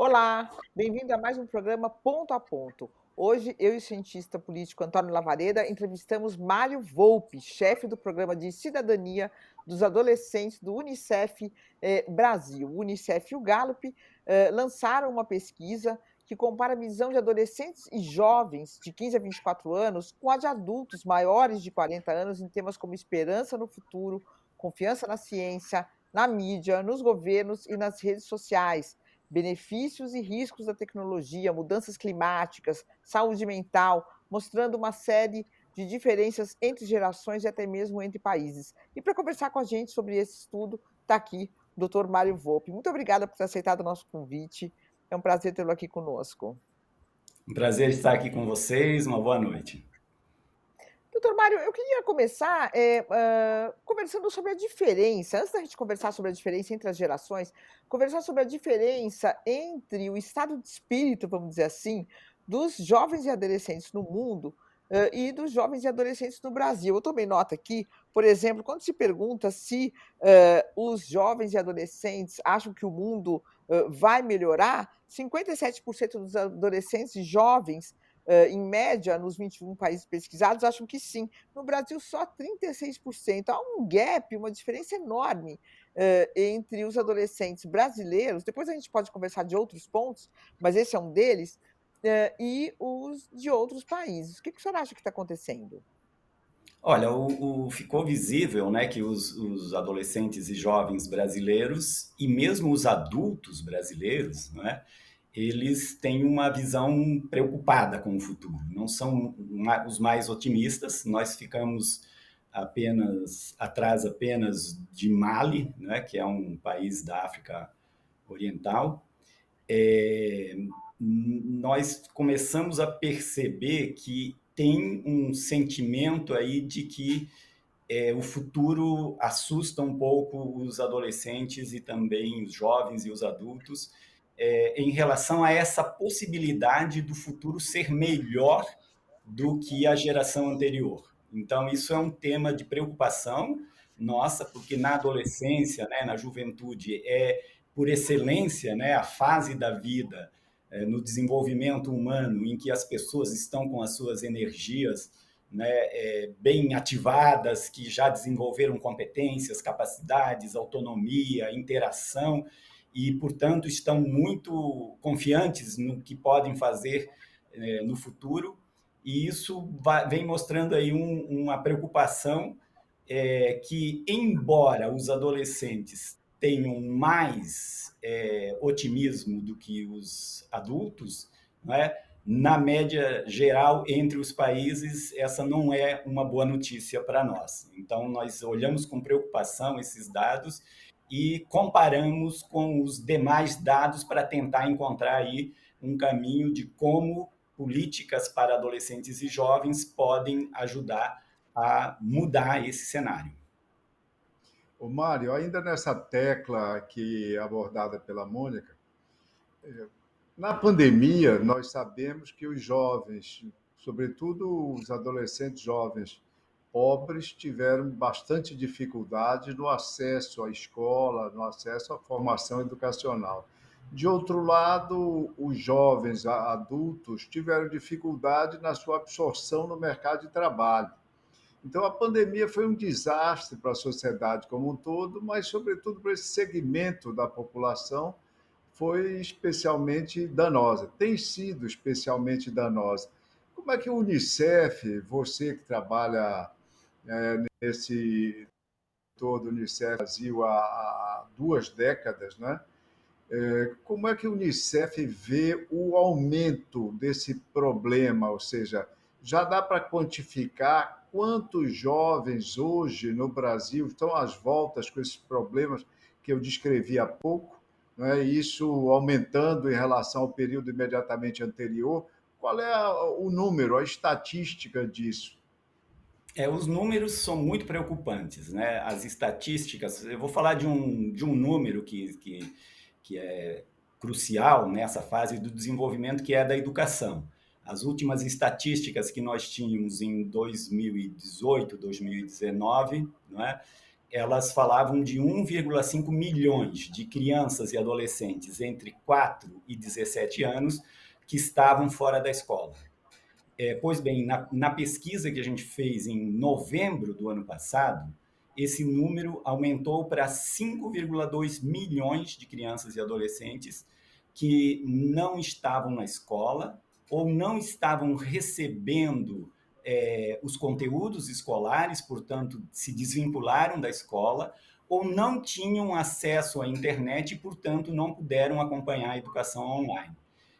Olá, bem-vindo a mais um programa Ponto a Ponto. Hoje, eu e o cientista político Antônio Lavareda entrevistamos Mário Volpe, chefe do programa de cidadania dos adolescentes do Unicef eh, Brasil. O Unicef e o Gallup eh, lançaram uma pesquisa que compara a visão de adolescentes e jovens de 15 a 24 anos com a de adultos maiores de 40 anos em temas como esperança no futuro, confiança na ciência, na mídia, nos governos e nas redes sociais benefícios e riscos da tecnologia, mudanças climáticas, saúde mental, mostrando uma série de diferenças entre gerações e até mesmo entre países. E para conversar com a gente sobre esse estudo, está aqui o Dr. Mário Volpe. Muito obrigada por ter aceitado o nosso convite. É um prazer tê-lo aqui conosco. Um prazer estar aqui com vocês. Uma boa noite. Doutor Mário, eu queria começar é, uh, conversando sobre a diferença, antes da gente conversar sobre a diferença entre as gerações, conversar sobre a diferença entre o estado de espírito, vamos dizer assim, dos jovens e adolescentes no mundo uh, e dos jovens e adolescentes no Brasil. Eu tomei nota aqui, por exemplo, quando se pergunta se uh, os jovens e adolescentes acham que o mundo vai melhorar, 57% dos adolescentes e jovens em média, nos 21 países pesquisados, acham que sim. No Brasil, só 36%. Há um gap, uma diferença enorme entre os adolescentes brasileiros. Depois a gente pode conversar de outros pontos, mas esse é um deles, e os de outros países. O que, que o senhor acha que está acontecendo? Olha, o, o, ficou visível né, que os, os, adolescentes e jovens brasileiros, e mesmo os adultos brasileiros, né, eles têm uma visão preocupada com o futuro. Não são os mais otimistas. Nós ficamos apenas atrás apenas de Mali, né, que é um país da África Oriental. É, nós começamos a perceber que tem um sentimento aí de que é, o futuro assusta um pouco os adolescentes e também os jovens e os adultos é, em relação a essa possibilidade do futuro ser melhor do que a geração anterior. Então, isso é um tema de preocupação nossa, porque na adolescência, né, na juventude, é por excelência né, a fase da vida é, no desenvolvimento humano em que as pessoas estão com as suas energias né, é, bem ativadas, que já desenvolveram competências, capacidades, autonomia, interação e, portanto, estão muito confiantes no que podem fazer é, no futuro. E isso vai, vem mostrando aí um, uma preocupação é, que, embora os adolescentes tenham mais é, otimismo do que os adultos, é? na média geral entre os países, essa não é uma boa notícia para nós. Então, nós olhamos com preocupação esses dados e comparamos com os demais dados para tentar encontrar aí um caminho de como políticas para adolescentes e jovens podem ajudar a mudar esse cenário. O Mário, ainda nessa tecla que abordada pela Mônica, é, na pandemia nós sabemos que os jovens, sobretudo os adolescentes jovens, pobres tiveram bastante dificuldade no acesso à escola, no acesso à formação educacional. De outro lado, os jovens adultos tiveram dificuldade na sua absorção no mercado de trabalho. Então, a pandemia foi um desastre para a sociedade como um todo, mas, sobretudo, para esse segmento da população, foi especialmente danosa, tem sido especialmente danosa. Como é que o Unicef, você que trabalha é, nesse todo Unicef Brasil há, há duas décadas, né? É, como é que o Unicef vê o aumento desse problema? Ou seja, já dá para quantificar quantos jovens hoje no Brasil estão às voltas com esses problemas que eu descrevi há pouco, né? isso aumentando em relação ao período imediatamente anterior. Qual é o número, a estatística disso? É, os números são muito preocupantes, né? As estatísticas, eu vou falar de um, de um número que, que, que é crucial nessa fase do desenvolvimento, que é da educação. As últimas estatísticas que nós tínhamos em 2018, 2019, não é? elas falavam de 1,5 milhões de crianças e adolescentes entre 4 e 17 anos que estavam fora da escola. É, pois bem, na, na pesquisa que a gente fez em novembro do ano passado, esse número aumentou para 5,2 milhões de crianças e adolescentes que não estavam na escola ou não estavam recebendo é, os conteúdos escolares, portanto, se desvincularam da escola, ou não tinham acesso à internet e, portanto, não puderam acompanhar a educação online.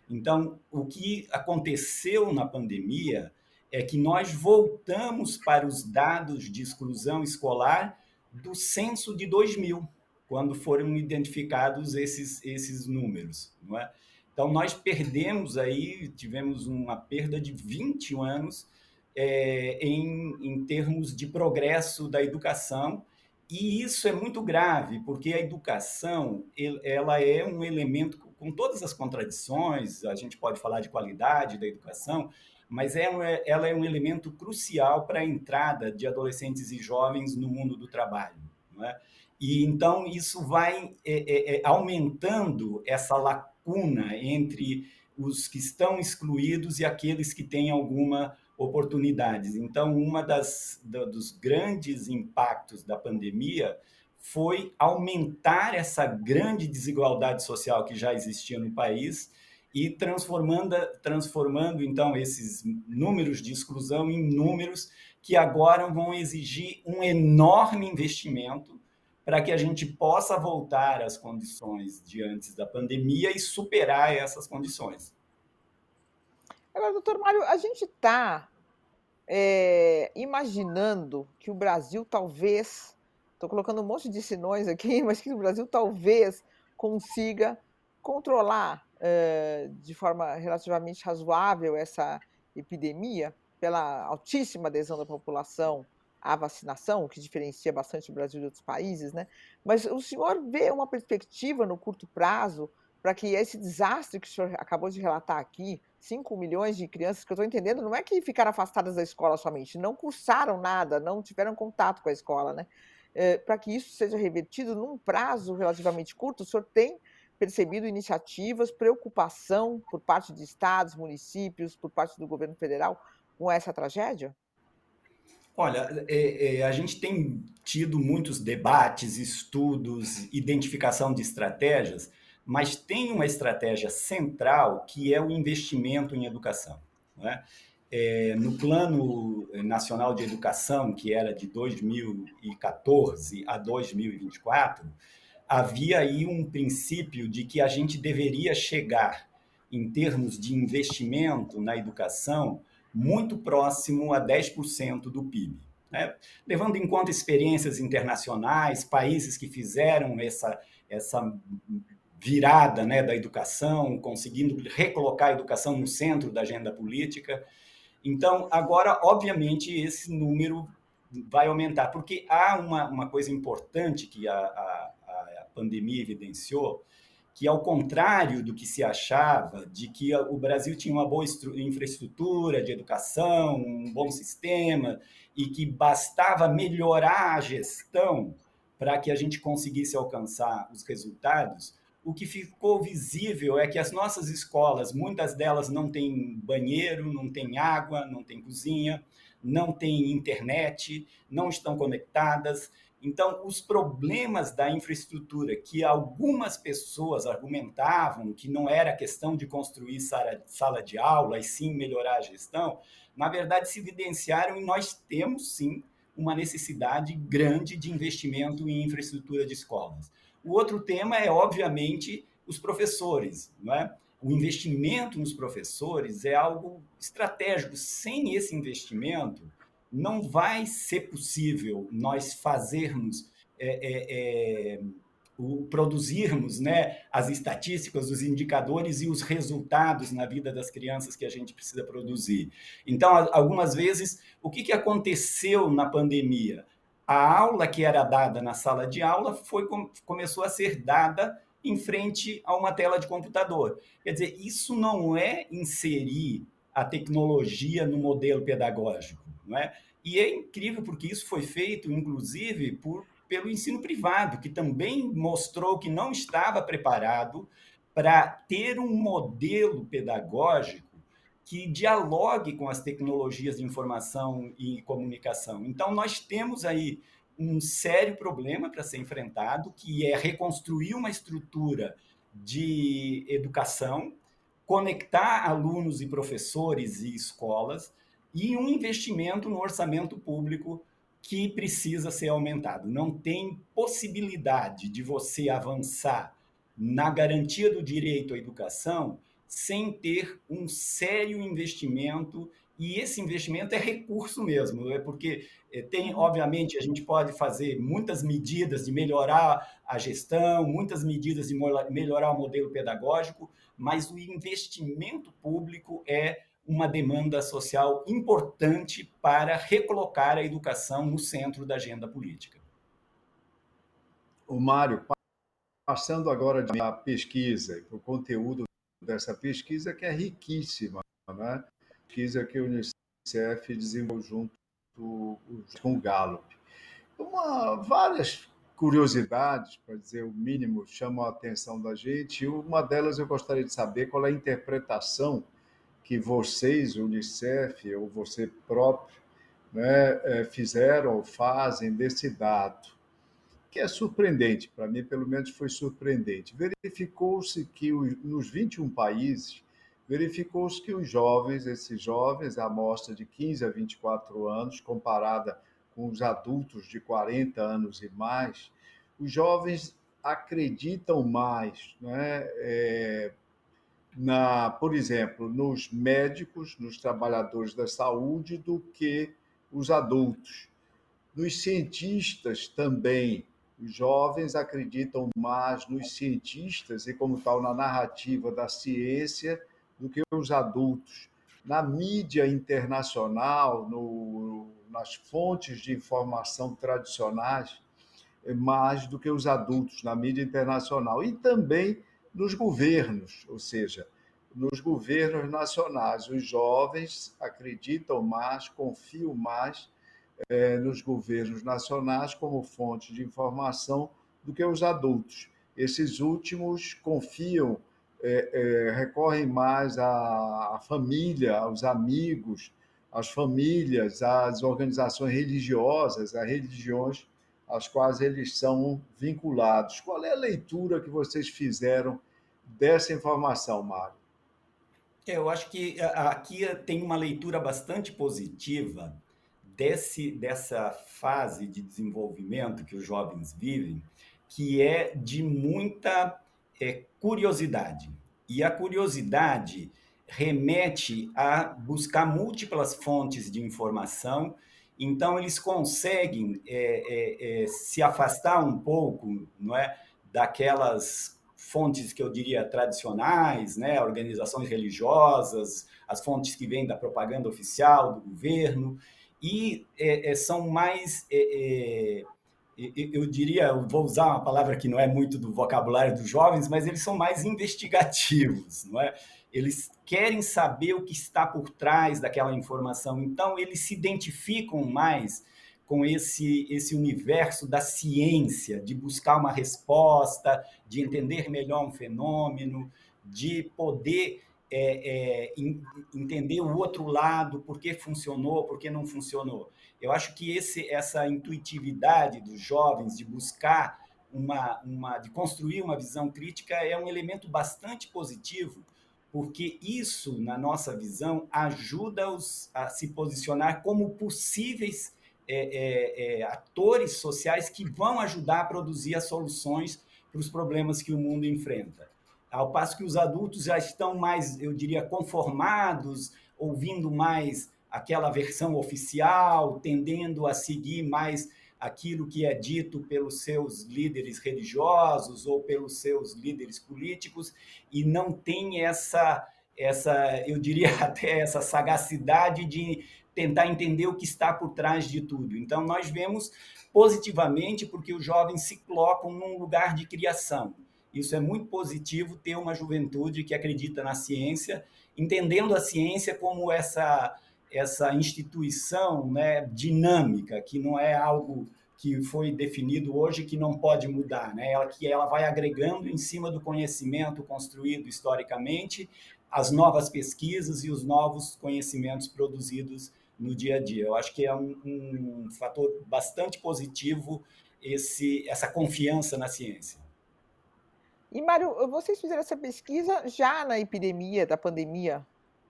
Então, o que aconteceu na pandemia é que nós voltamos para os dados de exclusão escolar do censo de 2000, quando foram identificados esses, esses números. Não é? Então, nós perdemos aí, tivemos uma perda de 20 anos é, em, em termos de progresso da educação, e isso é muito grave, porque a educação ela é um elemento com todas as contradições, a gente pode falar de qualidade da educação, mas ela é, ela é um elemento crucial para a entrada de adolescentes e jovens no mundo do trabalho. É? E então isso vai é, é, é, aumentando essa lacuna entre os que estão excluídos e aqueles que têm alguma oportunidade. Então, uma das da, dos grandes impactos da pandemia foi aumentar essa grande desigualdade social que já existia no país e transformando, transformando então esses números de exclusão em números que agora vão exigir um enorme investimento para que a gente possa voltar às condições de antes da pandemia e superar essas condições. Agora, doutor Mário, a gente está é, imaginando que o Brasil talvez Estou colocando um monte de sinões aqui, mas que o Brasil talvez consiga controlar uh, de forma relativamente razoável essa epidemia pela altíssima adesão da população à vacinação, o que diferencia bastante o Brasil de outros países, né? Mas o senhor vê uma perspectiva no curto prazo para que esse desastre que o senhor acabou de relatar aqui, 5 milhões de crianças, que eu estou entendendo, não é que ficaram afastadas da escola somente, não cursaram nada, não tiveram contato com a escola, né? Eh, para que isso seja revertido num prazo relativamente curto, o senhor tem percebido iniciativas, preocupação por parte de estados, municípios, por parte do governo federal com essa tragédia? Olha, é, é, a gente tem tido muitos debates, estudos, identificação de estratégias, mas tem uma estratégia central que é o investimento em educação. Não é? no Plano Nacional de Educação, que era de 2014 a 2024, havia aí um princípio de que a gente deveria chegar, em termos de investimento na educação, muito próximo a 10% do PIB. Né? Levando em conta experiências internacionais, países que fizeram essa, essa virada né, da educação, conseguindo recolocar a educação no centro da agenda política. Então, agora, obviamente, esse número vai aumentar, porque há uma, uma coisa importante que a, a, a pandemia evidenciou, que ao contrário do que se achava, de que o Brasil tinha uma boa infraestrutura de educação, um bom sistema, e que bastava melhorar a gestão para que a gente conseguisse alcançar os resultados, o que ficou visível é que as nossas escolas, muitas delas não têm banheiro, não têm água, não têm cozinha, não têm internet, não estão conectadas. Então, os problemas da infraestrutura que algumas pessoas argumentavam que não era questão de construir sala de aula e sim melhorar a gestão, na verdade se evidenciaram e nós temos sim uma necessidade grande de investimento em infraestrutura de escolas. O outro tema é, obviamente, os professores. Não é? O investimento nos professores é algo estratégico. Sem esse investimento, não vai ser possível nós fazermos, é, é, é, o, produzirmos né, as estatísticas, os indicadores e os resultados na vida das crianças que a gente precisa produzir. Então, algumas vezes, o que, que aconteceu na pandemia? A aula que era dada na sala de aula foi, começou a ser dada em frente a uma tela de computador. Quer dizer, isso não é inserir a tecnologia no modelo pedagógico, não é? E é incrível porque isso foi feito, inclusive, por, pelo ensino privado, que também mostrou que não estava preparado para ter um modelo pedagógico que dialogue com as tecnologias de informação e comunicação. Então, nós temos aí um sério problema para ser enfrentado, que é reconstruir uma estrutura de educação, conectar alunos e professores e escolas e um investimento no orçamento público que precisa ser aumentado. Não tem possibilidade de você avançar na garantia do direito à educação sem ter um sério investimento e esse investimento é recurso mesmo, é porque eh, tem, obviamente, a gente pode fazer muitas medidas de melhorar a gestão, muitas medidas de melhorar o modelo pedagógico, mas o investimento público é uma demanda social importante para recolocar a educação no centro da agenda política. O Mário, passando agora da pesquisa, para o conteúdo dessa pesquisa, que é riquíssima, né? pesquisa que o Unicef desenvolveu junto com o Gallup. Uma, várias curiosidades, para dizer o mínimo, chamam a atenção da gente. E uma delas eu gostaria de saber qual é a interpretação que vocês, Unicef, ou você próprio, né, é, fizeram ou fazem desse dado, que é surpreendente, para mim, pelo menos, foi surpreendente. Verificou-se que nos 21 países verificou-se que os jovens, esses jovens, a amostra de 15 a 24 anos, comparada com os adultos de 40 anos e mais, os jovens acreditam mais, né? É, na, por exemplo, nos médicos, nos trabalhadores da saúde, do que os adultos. Nos cientistas também, os jovens acreditam mais nos cientistas e, como tal, na narrativa da ciência do que os adultos. Na mídia internacional, no, nas fontes de informação tradicionais, é mais do que os adultos na mídia internacional. E também nos governos, ou seja, nos governos nacionais. Os jovens acreditam mais, confiam mais é, nos governos nacionais como fonte de informação do que os adultos. Esses últimos confiam é, é, recorrem mais à, à família, aos amigos, às famílias, às organizações religiosas, às religiões às quais eles são vinculados. Qual é a leitura que vocês fizeram dessa informação, Mário? É, eu acho que aqui tem uma leitura bastante positiva desse, dessa fase de desenvolvimento que os jovens vivem, que é de muita é curiosidade. E a curiosidade remete a buscar múltiplas fontes de informação. Então, eles conseguem é, é, é, se afastar um pouco não é, daquelas fontes que eu diria tradicionais, né, organizações religiosas, as fontes que vêm da propaganda oficial do governo, e é, é, são mais é, eu diria, vou usar uma palavra que não é muito do vocabulário dos jovens, mas eles são mais investigativos, não é? Eles querem saber o que está por trás daquela informação, então eles se identificam mais com esse esse universo da ciência, de buscar uma resposta, de entender melhor um fenômeno, de poder é, é, entender o outro lado, por que funcionou, por que não funcionou. Eu acho que esse, essa intuitividade dos jovens de buscar uma, uma, de construir uma visão crítica é um elemento bastante positivo, porque isso, na nossa visão, ajuda-os a se posicionar como possíveis é, é, é, atores sociais que vão ajudar a produzir as soluções para os problemas que o mundo enfrenta. Ao passo que os adultos já estão mais, eu diria, conformados, ouvindo mais aquela versão oficial, tendendo a seguir mais aquilo que é dito pelos seus líderes religiosos ou pelos seus líderes políticos e não tem essa essa, eu diria até essa sagacidade de tentar entender o que está por trás de tudo. Então nós vemos positivamente porque os jovens se colocam num lugar de criação. Isso é muito positivo ter uma juventude que acredita na ciência, entendendo a ciência como essa essa instituição né, dinâmica, que não é algo que foi definido hoje que não pode mudar, né? Ela que ela vai agregando em cima do conhecimento construído historicamente, as novas pesquisas e os novos conhecimentos produzidos no dia a dia. Eu acho que é um, um fator bastante positivo esse essa confiança na ciência. E, Mário, vocês fizeram essa pesquisa já na epidemia da pandemia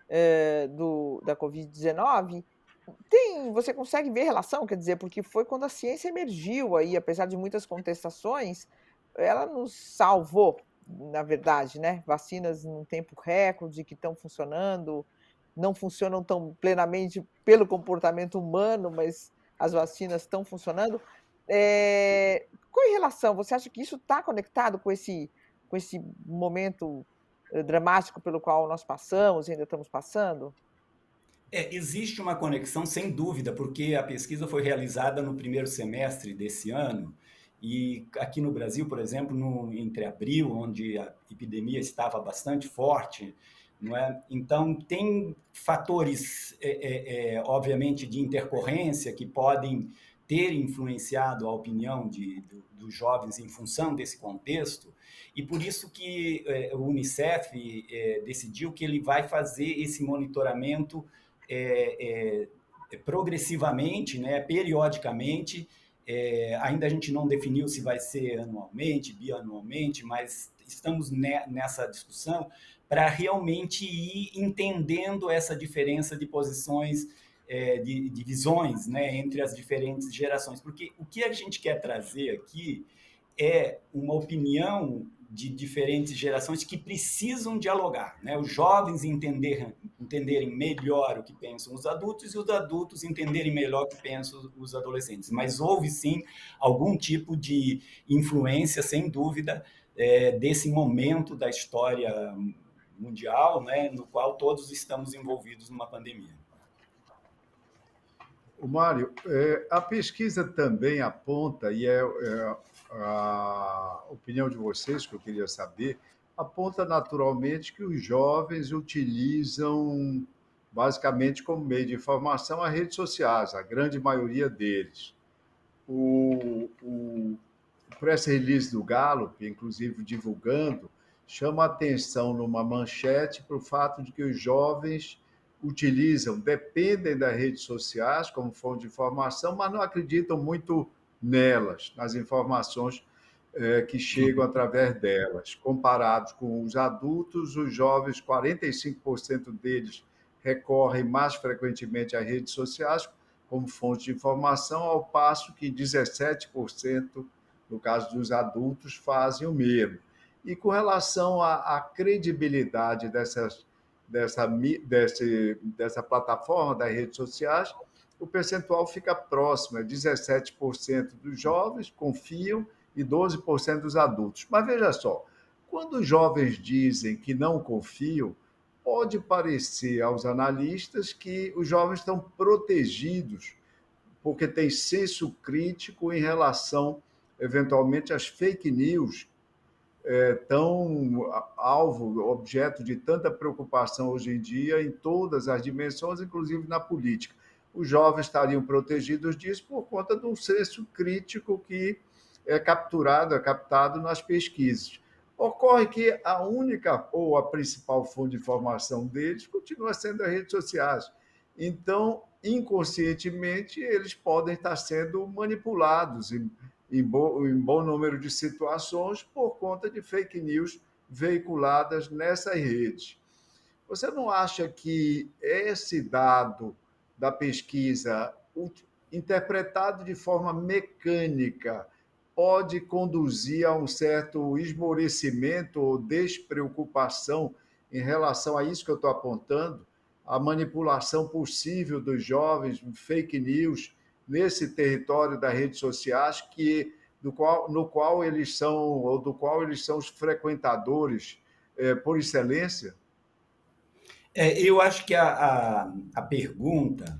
é, do, da Covid-19. Tem, você consegue ver relação, quer dizer, porque foi quando a ciência emergiu aí, apesar de muitas contestações, ela nos salvou, na verdade, né? Vacinas num tempo recorde que estão funcionando, não funcionam tão plenamente pelo comportamento humano, mas as vacinas estão funcionando. Qual é a relação? Você acha que isso está conectado com esse com esse momento eh, dramático pelo qual nós passamos e ainda estamos passando? É, existe uma conexão, sem dúvida, porque a pesquisa foi realizada no primeiro semestre desse ano, e aqui no Brasil, por exemplo, no, entre abril, onde a epidemia estava bastante forte, não é? Então, tem fatores, é, é, é obviamente, de intercorrência que podem ter influenciado a opinião de, do, dos jovens em função desse contexto, e por isso que é, o Unicef é, decidiu que ele vai fazer esse monitoramento é, é progressivamente, né, periodicamente, é, ainda a gente não definiu se vai ser anualmente, bianualmente, mas estamos nessa discussão para realmente ir entendendo essa diferença de posições é, de, de, visões né, entre as diferentes gerações. Porque o que a gente quer trazer aqui é uma opinião de diferentes gerações que precisam dialogar. Né? Os jovens entender, entenderem melhor o que pensam os adultos e os adultos entenderem melhor o que pensam os adolescentes. Mas houve sim algum tipo de influência, sem dúvida, é, desse momento da história mundial, né, no qual todos estamos envolvidos numa pandemia. O Mário, é, a pesquisa também aponta, e é, é, a opinião de vocês que eu queria saber, aponta naturalmente que os jovens utilizam basicamente como meio de informação as redes sociais, a grande maioria deles. O, o press release do Gallup, inclusive divulgando, chama atenção numa manchete para o fato de que os jovens utilizam, dependem das redes sociais como fonte de informação, mas não acreditam muito nelas, nas informações é, que chegam através delas. Comparados com os adultos, os jovens, 45% deles recorrem mais frequentemente às redes sociais como fonte de informação, ao passo que 17%, no caso dos adultos, fazem o mesmo. E com relação à, à credibilidade dessas dessa, desse, dessa plataforma das redes sociais, o percentual fica próximo, é 17% dos jovens confiam e 12% dos adultos. Mas veja só, quando os jovens dizem que não confiam, pode parecer aos analistas que os jovens estão protegidos porque têm senso crítico em relação, eventualmente, às fake news é, tão alvo, objeto de tanta preocupação hoje em dia em todas as dimensões, inclusive na política. Os jovens estariam protegidos disso por conta um senso crítico que é capturado, é captado nas pesquisas. Ocorre que a única ou a principal fonte de informação deles continua sendo as redes sociais. Então, inconscientemente, eles podem estar sendo manipulados em, em, bo, em bom número de situações por conta de fake news veiculadas nessas redes. Você não acha que esse dado da pesquisa, interpretado de forma mecânica, pode conduzir a um certo esmorecimento ou despreocupação em relação a isso que eu estou apontando, a manipulação possível dos jovens, fake news, nesse território das redes sociais, que, do qual, no qual eles são, ou do qual eles são os frequentadores é, por excelência? É, eu acho que a, a, a pergunta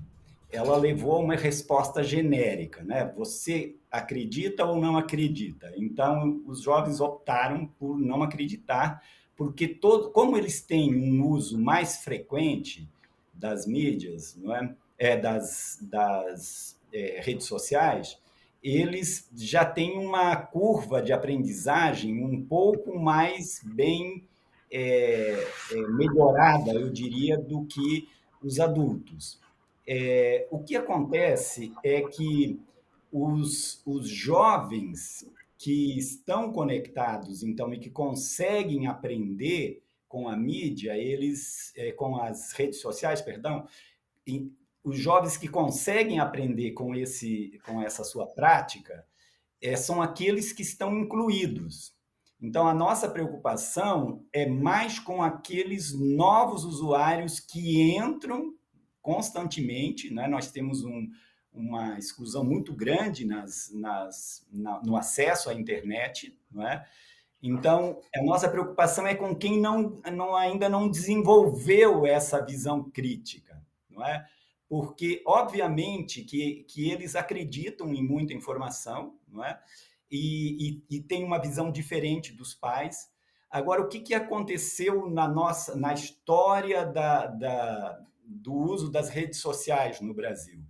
ela levou a uma resposta genérica, né? Você acredita ou não acredita? Então, os jovens optaram por não acreditar, porque todo, como eles têm um uso mais frequente das mídias, não é? é das, das é, redes sociais, eles já têm uma curva de aprendizagem um pouco mais bem é, é melhorada, eu diria, do que os adultos. É, o que acontece é que os, os jovens que estão conectados, então, e que conseguem aprender com a mídia, eles, é, com as redes sociais, perdão, os jovens que conseguem aprender com, esse, com essa sua prática é, são aqueles que estão incluídos. Então, a nossa preocupação é mais com aqueles novos usuários que entram constantemente, né? nós temos um, uma exclusão muito grande nas, nas, na, no acesso à internet, não é? Então, a nossa preocupação é com quem não, não, ainda não desenvolveu essa visão crítica, não é? Porque, obviamente, que, que eles acreditam em muita informação, não é? E, e, e tem uma visão diferente dos pais. Agora, o que, que aconteceu na nossa na história da, da, do uso das redes sociais no Brasil.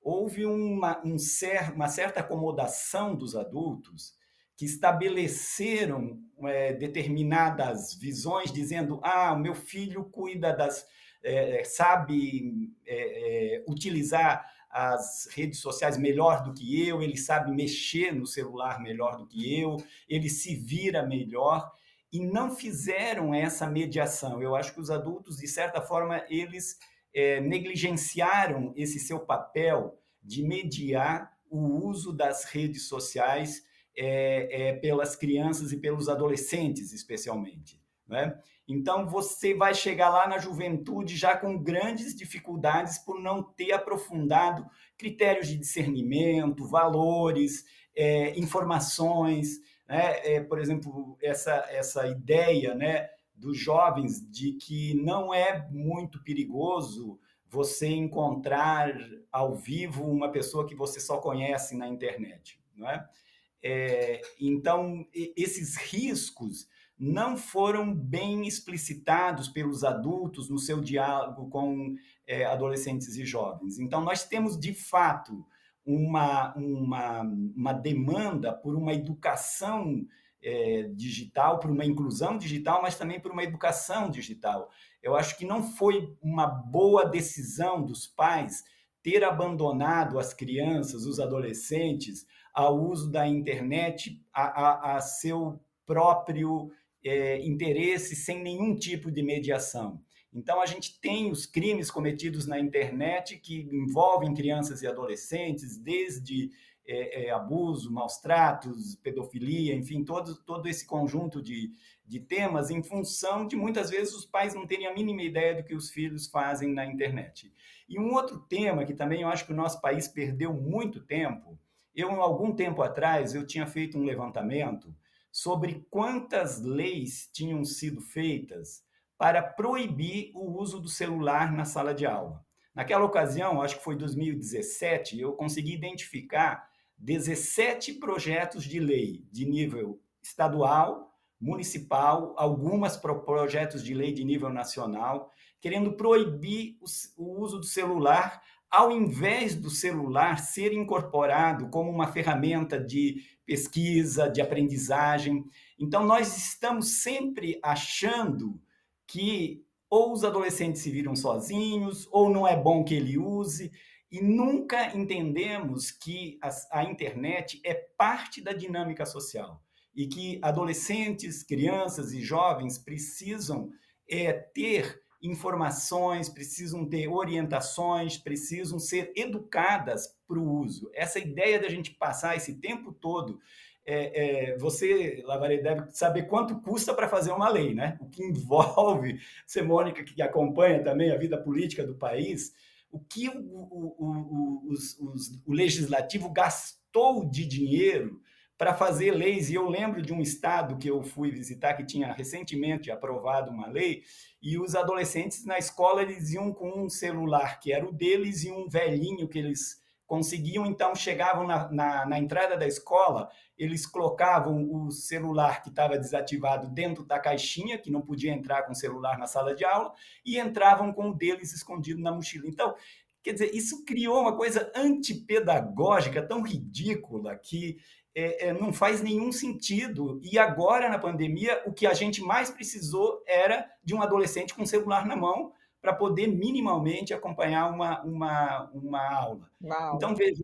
Houve uma, um cer uma certa acomodação dos adultos que estabeleceram é, determinadas visões, dizendo: ah, o meu filho cuida das. É, sabe é, é, utilizar as redes sociais melhor do que eu, ele sabe mexer no celular melhor do que eu, ele se vira melhor e não fizeram essa mediação. Eu acho que os adultos, de certa forma, eles é, negligenciaram esse seu papel de mediar o uso das redes sociais é, é, pelas crianças e pelos adolescentes, especialmente. Né? Então, você vai chegar lá na juventude já com grandes dificuldades por não ter aprofundado critérios de discernimento, valores, é, informações. Né? É, por exemplo, essa, essa ideia né, dos jovens de que não é muito perigoso você encontrar ao vivo uma pessoa que você só conhece na internet, é? é então, esses riscos não foram bem explicitados pelos adultos no seu diálogo com é, adolescentes e jovens. Então, nós temos, de fato, uma, uma, uma demanda por uma educação é, digital, por uma inclusão digital, mas também por uma educação digital. Eu acho que não foi uma boa decisão dos pais ter abandonado as crianças, os adolescentes, ao uso da internet a, a, a seu próprio é, interesse, sem nenhum tipo de mediação. Então, a gente tem os crimes cometidos na internet que envolvem crianças e adolescentes, desde é, é, abuso, maus tratos, pedofilia, enfim, todo, todo esse conjunto de, de temas em função de muitas vezes os pais não terem a mínima ideia do que os filhos fazem na internet. E um outro tema que também eu acho que o nosso país perdeu muito tempo, eu, algum tempo atrás, eu tinha feito um levantamento sobre quantas leis tinham sido feitas para proibir o uso do celular na sala de aula. Naquela ocasião, acho que foi 2017, eu consegui identificar 17 projetos de lei de nível estadual, municipal, algumas projetos de lei de nível nacional, querendo proibir o uso do celular ao invés do celular ser incorporado como uma ferramenta de pesquisa, de aprendizagem. Então, nós estamos sempre achando que ou os adolescentes se viram sozinhos, ou não é bom que ele use, e nunca entendemos que a, a internet é parte da dinâmica social e que adolescentes, crianças e jovens precisam é, ter informações, precisam ter orientações, precisam ser educadas para o uso. Essa ideia da gente passar esse tempo todo. É, é, você, Lavaré, deve saber quanto custa para fazer uma lei, né? O que envolve, você, Mônica, que acompanha também a vida política do país, o que o, o, o, os, os, o legislativo gastou de dinheiro para fazer leis. E eu lembro de um estado que eu fui visitar que tinha recentemente aprovado uma lei e os adolescentes na escola eles iam com um celular que era o deles e um velhinho que eles conseguiam. Então chegavam na, na, na entrada da escola, eles colocavam o celular que estava desativado dentro da caixinha, que não podia entrar com o celular na sala de aula, e entravam com o deles escondido na mochila. Então, Quer dizer, isso criou uma coisa antipedagógica tão ridícula que é, é, não faz nenhum sentido. E agora, na pandemia, o que a gente mais precisou era de um adolescente com celular na mão para poder minimamente acompanhar uma, uma, uma aula. Uau. Então, veja,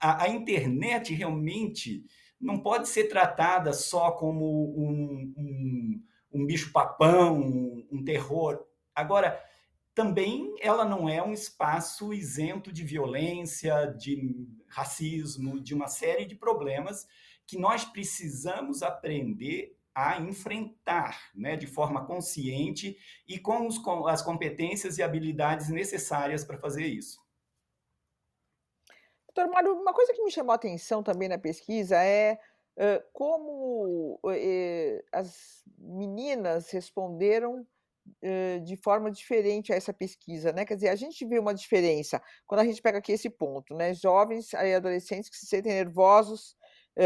a, a, internet realmente não pode ser tratada só como um, um, um bicho-papão, um, um terror. Agora, também ela não é um espaço isento de violência, de racismo, de uma série de problemas que nós precisamos aprender a enfrentar né, de forma consciente e com, os, com as competências e habilidades necessárias para fazer isso. Doutor Mário, uma coisa que me chamou a atenção também na pesquisa é uh, como uh, as meninas responderam de forma diferente a essa pesquisa, né? Quer dizer, a gente vê uma diferença quando a gente pega aqui esse ponto, né? Jovens e adolescentes que se sentem nervosos,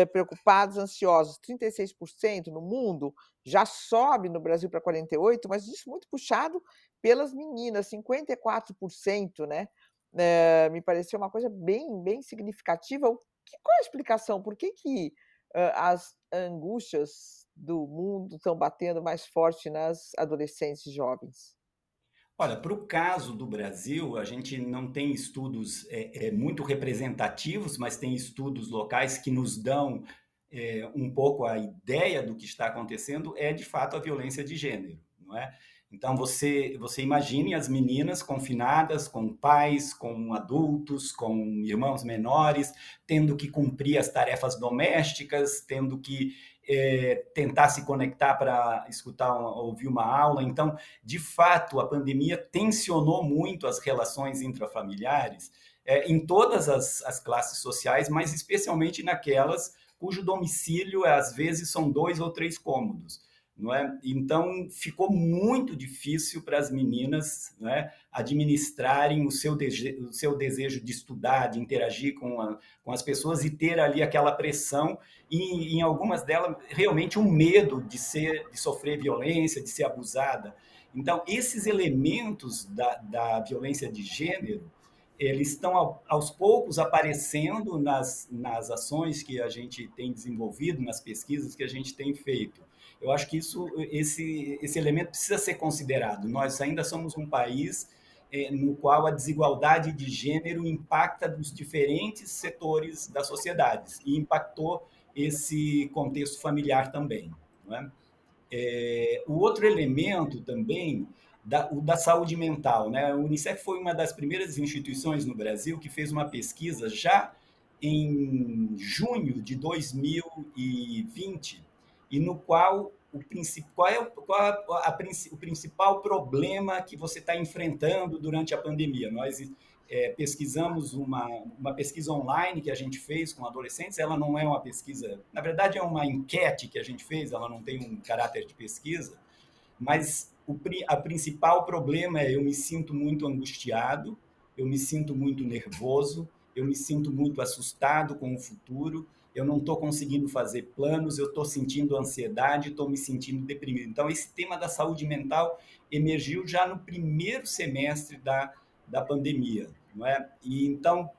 preocupados, ansiosos, 36% no mundo, já sobe no Brasil para 48%, mas isso muito puxado pelas meninas, 54%, né? É, me pareceu uma coisa bem, bem significativa. Que, qual a explicação? Por que, que uh, as angústias do mundo estão batendo mais forte nas adolescentes jovens? Olha, para o caso do Brasil, a gente não tem estudos é, é, muito representativos, mas tem estudos locais que nos dão é, um pouco a ideia do que está acontecendo, é de fato a violência de gênero, não é? Então você você imagine as meninas confinadas com pais, com adultos, com irmãos menores, tendo que cumprir as tarefas domésticas, tendo que é, tentar se conectar para escutar, uma, ouvir uma aula. Então, de fato, a pandemia tensionou muito as relações intrafamiliares é, em todas as, as classes sociais, mas especialmente naquelas cujo domicílio, às vezes, são dois ou três cômodos não é? Então ficou muito difícil para as meninas é? administrarem o seu, o seu desejo de estudar, de interagir com, a, com as pessoas e ter ali aquela pressão e em algumas delas realmente um medo de ser, de sofrer violência, de ser abusada. Então esses elementos da, da violência de gênero eles estão aos poucos aparecendo nas, nas ações que a gente tem desenvolvido, nas pesquisas que a gente tem feito. Eu acho que isso, esse, esse elemento precisa ser considerado. Nós ainda somos um país é, no qual a desigualdade de gênero impacta dos diferentes setores da sociedade e impactou esse contexto familiar também. É? É, o outro elemento também da, o da saúde mental, né? O Unicef foi uma das primeiras instituições no Brasil que fez uma pesquisa já em junho de 2020 e no qual o qual é, o, qual a, a, o principal problema que você está enfrentando durante a pandemia. Nós é, pesquisamos uma, uma pesquisa online que a gente fez com adolescentes, ela não é uma pesquisa, na verdade é uma enquete que a gente fez, ela não tem um caráter de pesquisa, mas o a principal problema é eu me sinto muito angustiado, eu me sinto muito nervoso, eu me sinto muito assustado com o futuro, eu não estou conseguindo fazer planos, eu estou sentindo ansiedade, estou me sentindo deprimido. Então, esse tema da saúde mental emergiu já no primeiro semestre da, da pandemia. não é? E então,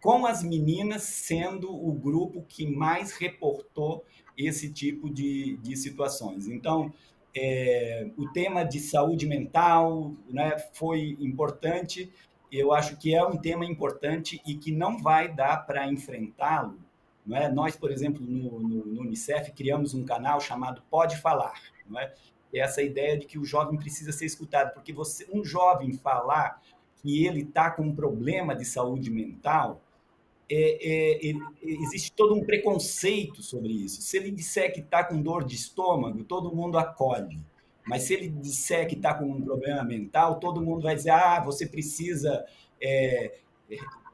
com as meninas sendo o grupo que mais reportou esse tipo de, de situações. Então, é, o tema de saúde mental né, foi importante. Eu acho que é um tema importante e que não vai dar para enfrentá-lo. É? Nós, por exemplo, no, no, no, Unicef, criamos um canal chamado Pode Falar. Não é? essa ideia de que o jovem precisa ser escutado, porque você, um jovem falar que ele está com um problema de saúde mental, é, é, é, existe todo um preconceito sobre isso. Se ele disser que está com dor de estômago, todo mundo acolhe. Mas se ele disser que está com um problema mental, todo mundo vai dizer: ah, você precisa é,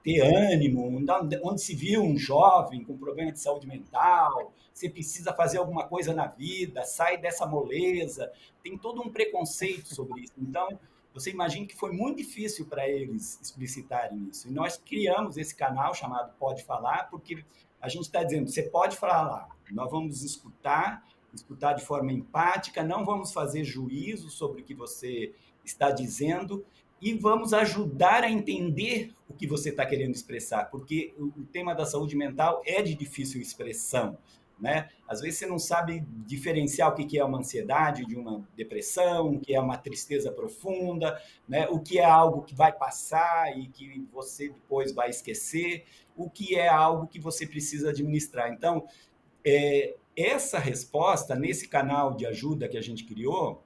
ter ânimo. Onde se viu um jovem com problema de saúde mental, você precisa fazer alguma coisa na vida, sai dessa moleza. Tem todo um preconceito sobre isso. Então, você imagina que foi muito difícil para eles explicitarem isso. E nós criamos esse canal chamado Pode Falar, porque a gente está dizendo, você pode falar, nós vamos escutar, escutar de forma empática, não vamos fazer juízo sobre o que você está dizendo e vamos ajudar a entender o que você está querendo expressar, porque o tema da saúde mental é de difícil expressão né? Às vezes você não sabe diferenciar o que é uma ansiedade de uma depressão, o que é uma tristeza profunda, né? O que é algo que vai passar e que você depois vai esquecer, o que é algo que você precisa administrar. Então, é, essa resposta nesse canal de ajuda que a gente criou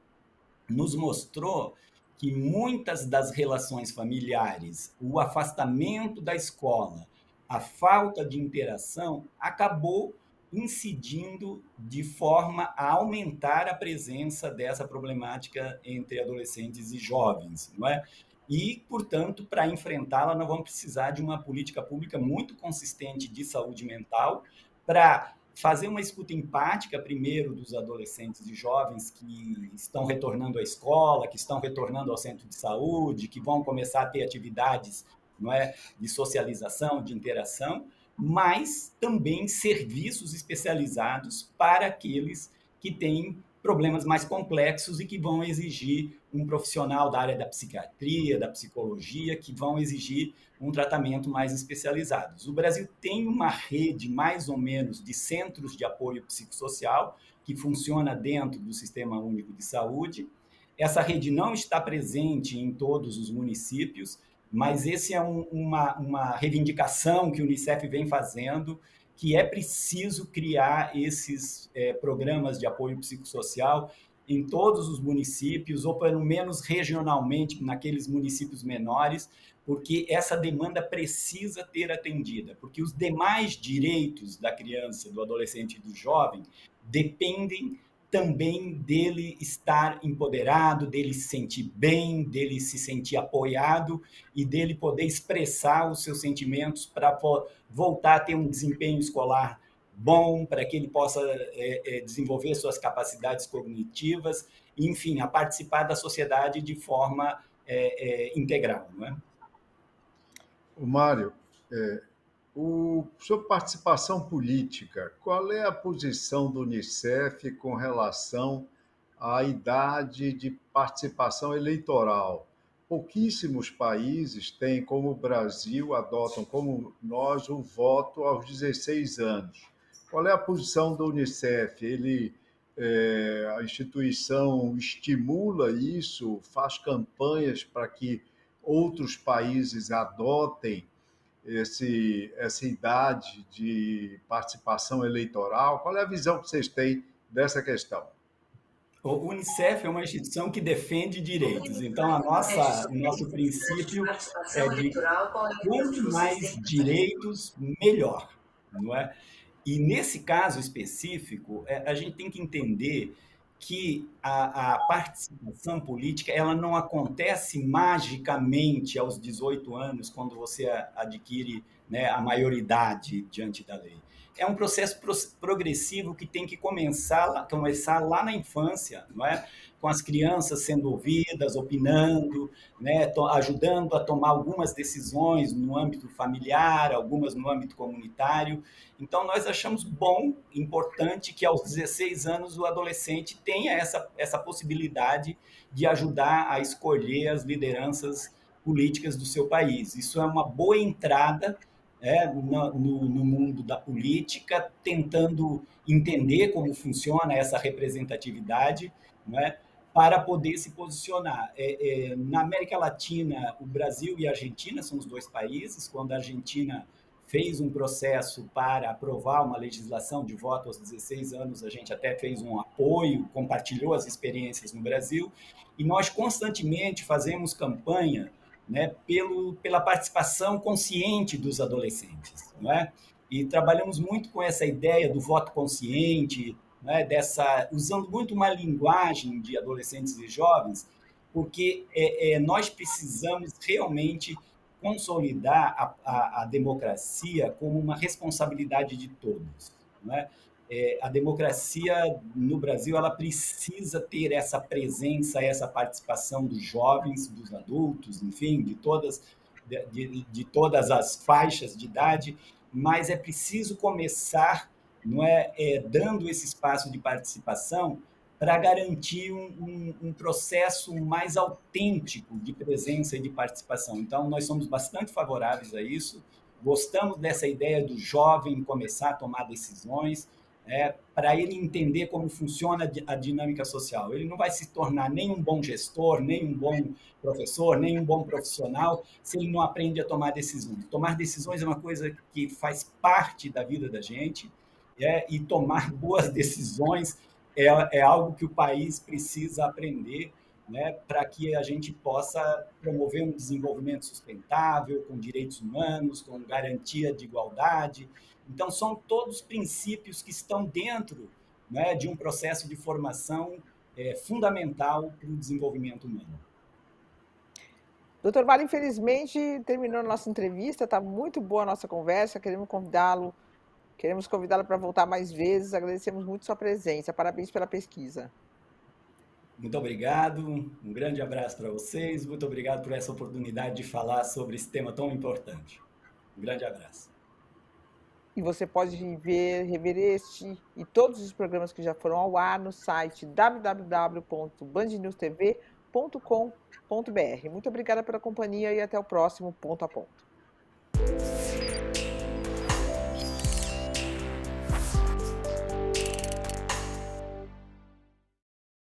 nos mostrou que muitas das relações familiares, o afastamento da escola, a falta de interação acabou incidindo de forma a aumentar a presença dessa problemática entre adolescentes e jovens, não é? E, portanto, para enfrentá-la, nós vamos precisar de uma política pública muito consistente de saúde mental para fazer uma escuta empática, primeiro, dos adolescentes e jovens que estão retornando à escola, que estão retornando ao centro de saúde, que vão começar a ter atividades não é, de socialização, de interação, mas também serviços especializados para aqueles que têm problemas mais complexos e que vão exigir um profissional da área da psiquiatria, da psicologia, que vão exigir um tratamento mais especializado. O Brasil tem uma rede, mais ou menos, de centros de apoio psicossocial que funciona dentro do Sistema Único de Saúde. Essa rede não está presente em todos os municípios, mas esse é um, uma, uma reivindicação que o Unicef vem fazendo, que é preciso criar esses é, programas de apoio psicossocial em todos os municípios, ou pelo menos regionalmente, naqueles municípios menores, porque essa demanda precisa ter atendida, porque os demais direitos da criança, do adolescente e do jovem dependem também dele estar empoderado, dele se sentir bem, dele se sentir apoiado e dele poder expressar os seus sentimentos para voltar a ter um desempenho escolar bom, para que ele possa é, é, desenvolver suas capacidades cognitivas, enfim, a participar da sociedade de forma é, é integral. Não é? O Mário, é, o, sobre participação política, qual é a posição do Unicef com relação à idade de participação eleitoral? Pouquíssimos países têm, como o Brasil, adotam como nós o voto aos 16 anos. Qual é a posição do Unicef? Ele, é, a instituição estimula isso, faz campanhas para que outros países adotem esse, essa idade de participação eleitoral? Qual é a visão que vocês têm dessa questão? O Unicef é uma instituição que defende direitos, então a nossa, o nosso princípio é de quanto mais direitos, melhor, não é? E nesse caso específico, é, a gente tem que entender que a, a, participação política ela não acontece magicamente aos 18 anos, quando você adquire né, a maioridade diante da lei é um processo progressivo que tem que começar, começar lá na infância, não é? Com as crianças sendo ouvidas, opinando, né? ajudando a tomar algumas decisões no âmbito familiar, algumas no âmbito comunitário. Então, nós achamos bom, importante, que aos 16 anos o adolescente tenha essa, essa possibilidade de ajudar a escolher as lideranças políticas do seu país. Isso é uma boa entrada é, no, no, mundo da política, tentando entender como funciona essa representatividade, é, para poder se posicionar. É, é, na América Latina, o Brasil e a Argentina são os dois países. Quando a Argentina fez um processo para aprovar uma legislação de voto aos 16 anos, a gente até fez um apoio, compartilhou as experiências no Brasil, e nós constantemente fazemos campanha né, pelo, pela participação consciente dos adolescentes. Não é? E trabalhamos muito com essa ideia do voto consciente, né, dessa, usando muito uma linguagem de adolescentes e jovens, porque é, é, nós precisamos realmente consolidar a, a, a, democracia como uma responsabilidade de todos. Né? É, a democracia no Brasil ela precisa ter essa presença, essa participação dos jovens, dos adultos, enfim, de todas, de, de, de todas as faixas de idade, mas é preciso começar não é, é dando esse espaço de participação para garantir um, um, um, processo mais autêntico de presença e de participação. Então, nós somos bastante favoráveis a isso, gostamos dessa ideia do jovem começar a tomar decisões, é, para ele entender como funciona a dinâmica social. Ele não vai se tornar nem um bom gestor, nem um bom professor, nem um bom profissional, se ele não aprende a tomar decisões. Tomar decisões é uma coisa que faz parte da vida da gente, é, e tomar boas decisões é, é algo que o país precisa aprender né, para que a gente possa promover um desenvolvimento sustentável, com direitos humanos, com garantia de igualdade. Então, são todos princípios que estão dentro né, de um processo de formação é, fundamental para o desenvolvimento humano. Doutor Vale, infelizmente, terminou a nossa entrevista, está muito boa a nossa conversa, queremos convidá-lo Queremos convidá-lo para voltar mais vezes. Agradecemos muito sua presença. Parabéns pela pesquisa. Muito obrigado. Um grande abraço para vocês. Muito obrigado por essa oportunidade de falar sobre esse tema tão importante. Um grande abraço. E você pode ver, rever este e todos os programas que já foram ao ar no site www.bandnewstv.com.br. Muito obrigada pela companhia e até o próximo Ponto a Ponto.